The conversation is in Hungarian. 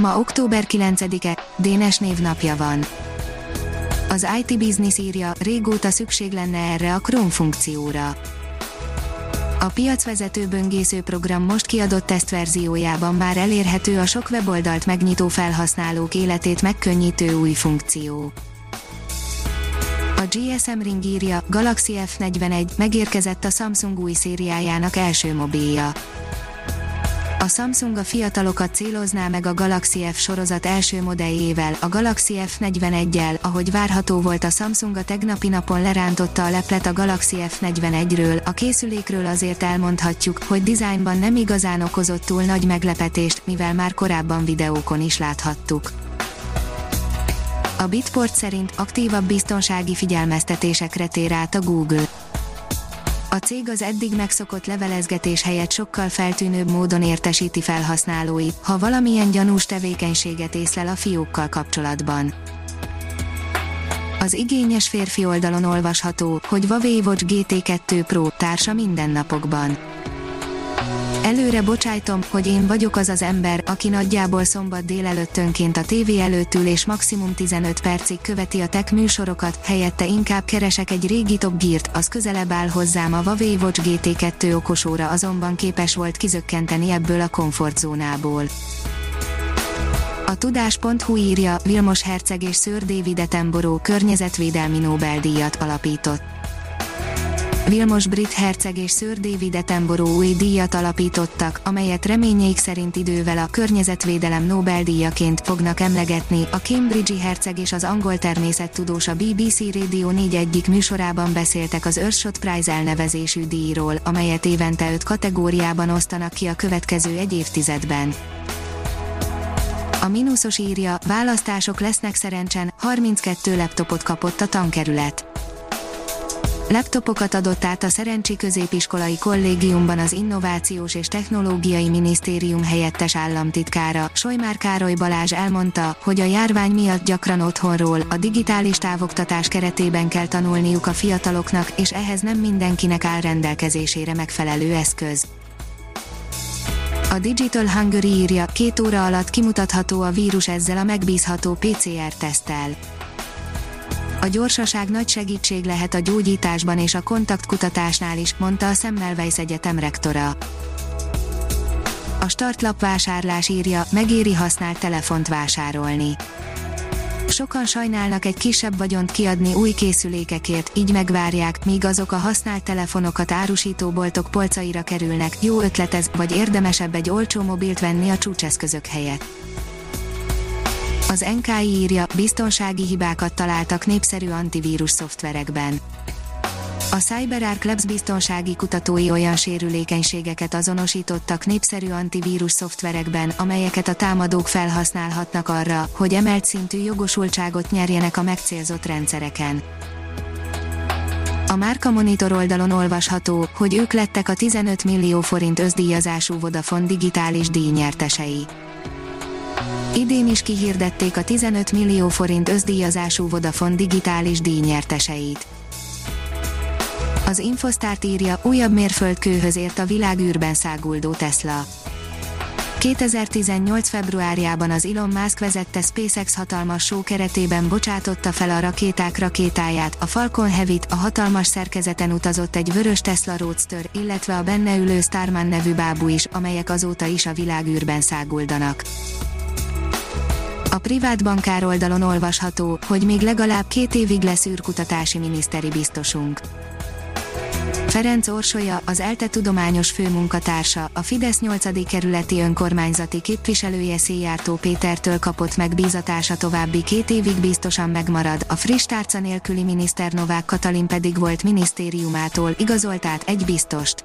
Ma október 9-e, Dénes névnapja van. Az IT Business írja, régóta szükség lenne erre a Chrome funkcióra. A piacvezető böngésző program most kiadott tesztverziójában már elérhető a sok weboldalt megnyitó felhasználók életét megkönnyítő új funkció. A GSM Ring írja, Galaxy F41 megérkezett a Samsung új szériájának első mobilja. A Samsung a fiatalokat célozná meg a Galaxy F sorozat első modelljével, a Galaxy F41-el, ahogy várható volt a Samsung a tegnapi napon lerántotta a leplet a Galaxy F41-ről, a készülékről azért elmondhatjuk, hogy dizájnban nem igazán okozott túl nagy meglepetést, mivel már korábban videókon is láthattuk. A Bitport szerint aktívabb biztonsági figyelmeztetésekre tér át a Google. A cég az eddig megszokott levelezgetés helyett sokkal feltűnőbb módon értesíti felhasználóit, ha valamilyen gyanús tevékenységet észlel a fiókkal kapcsolatban. Az igényes férfi oldalon olvasható, hogy Huawei Watch GT2 Pro társa mindennapokban. Előre bocsájtom, hogy én vagyok az az ember, aki nagyjából szombat délelőttönként a tévé előtt ül és maximum 15 percig követi a tech műsorokat, helyette inkább keresek egy régi Top Gear-t, az közelebb áll hozzám a Huawei Watch GT2 okosóra azonban képes volt kizökkenteni ebből a komfortzónából. A tudás.hu írja, Vilmos Herceg és Sir David Attenborough környezetvédelmi Nobel-díjat alapított. Vilmos brit herceg és Sir David Attenborough új díjat alapítottak, amelyet reményeik szerint idővel a környezetvédelem Nobel-díjaként fognak emlegetni. A Cambridge-i herceg és az angol természettudós a BBC Radio 4 egyik műsorában beszéltek az Earthshot Prize elnevezésű díjról, amelyet évente öt kategóriában osztanak ki a következő egy évtizedben. A mínuszos írja, választások lesznek szerencsen, 32 laptopot kapott a tankerület. Laptopokat adott át a Szerencsi Középiskolai Kollégiumban az Innovációs és Technológiai Minisztérium helyettes államtitkára, Sojmár Károly Balázs elmondta, hogy a járvány miatt gyakran otthonról, a digitális távoktatás keretében kell tanulniuk a fiataloknak, és ehhez nem mindenkinek áll rendelkezésére megfelelő eszköz. A Digital Hungary írja, két óra alatt kimutatható a vírus ezzel a megbízható PCR-teszttel. A gyorsaság nagy segítség lehet a gyógyításban és a kontaktkutatásnál is, mondta a Semmelweis Egyetem rektora. A startlap vásárlás írja, megéri használt telefont vásárolni. Sokan sajnálnak egy kisebb vagyont kiadni új készülékekért, így megvárják, míg azok a használt telefonokat árusító boltok polcaira kerülnek. Jó ötlet ez, vagy érdemesebb egy olcsó mobilt venni a csúcseszközök helyett. Az NKI írja, biztonsági hibákat találtak népszerű antivírus szoftverekben. A CyberArk Labs biztonsági kutatói olyan sérülékenységeket azonosítottak népszerű antivírus szoftverekben, amelyeket a támadók felhasználhatnak arra, hogy emelt szintű jogosultságot nyerjenek a megcélzott rendszereken. A Márka Monitor oldalon olvasható, hogy ők lettek a 15 millió forint özdíjazású Vodafone digitális díjnyertesei. Idén is kihirdették a 15 millió forint özdíjazású Vodafone digitális díjnyerteseit. Az Infostart írja, újabb mérföldkőhöz ért a világűrben száguldó Tesla. 2018. februárjában az Elon Musk vezette SpaceX hatalmas show keretében bocsátotta fel a rakéták rakétáját, a Falcon Heavy-t, a hatalmas szerkezeten utazott egy vörös Tesla Roadster, illetve a benne ülő Starman nevű bábú is, amelyek azóta is a világűrben száguldanak. A privát bankár oldalon olvasható, hogy még legalább két évig lesz űrkutatási miniszteri biztosunk. Ferenc Orsolya, az ELTE tudományos főmunkatársa, a Fidesz 8. kerületi önkormányzati képviselője Széjártó Pétertől kapott megbízatása további két évig biztosan megmarad, a friss tárca nélküli miniszter Novák Katalin pedig volt minisztériumától igazolt át egy biztost.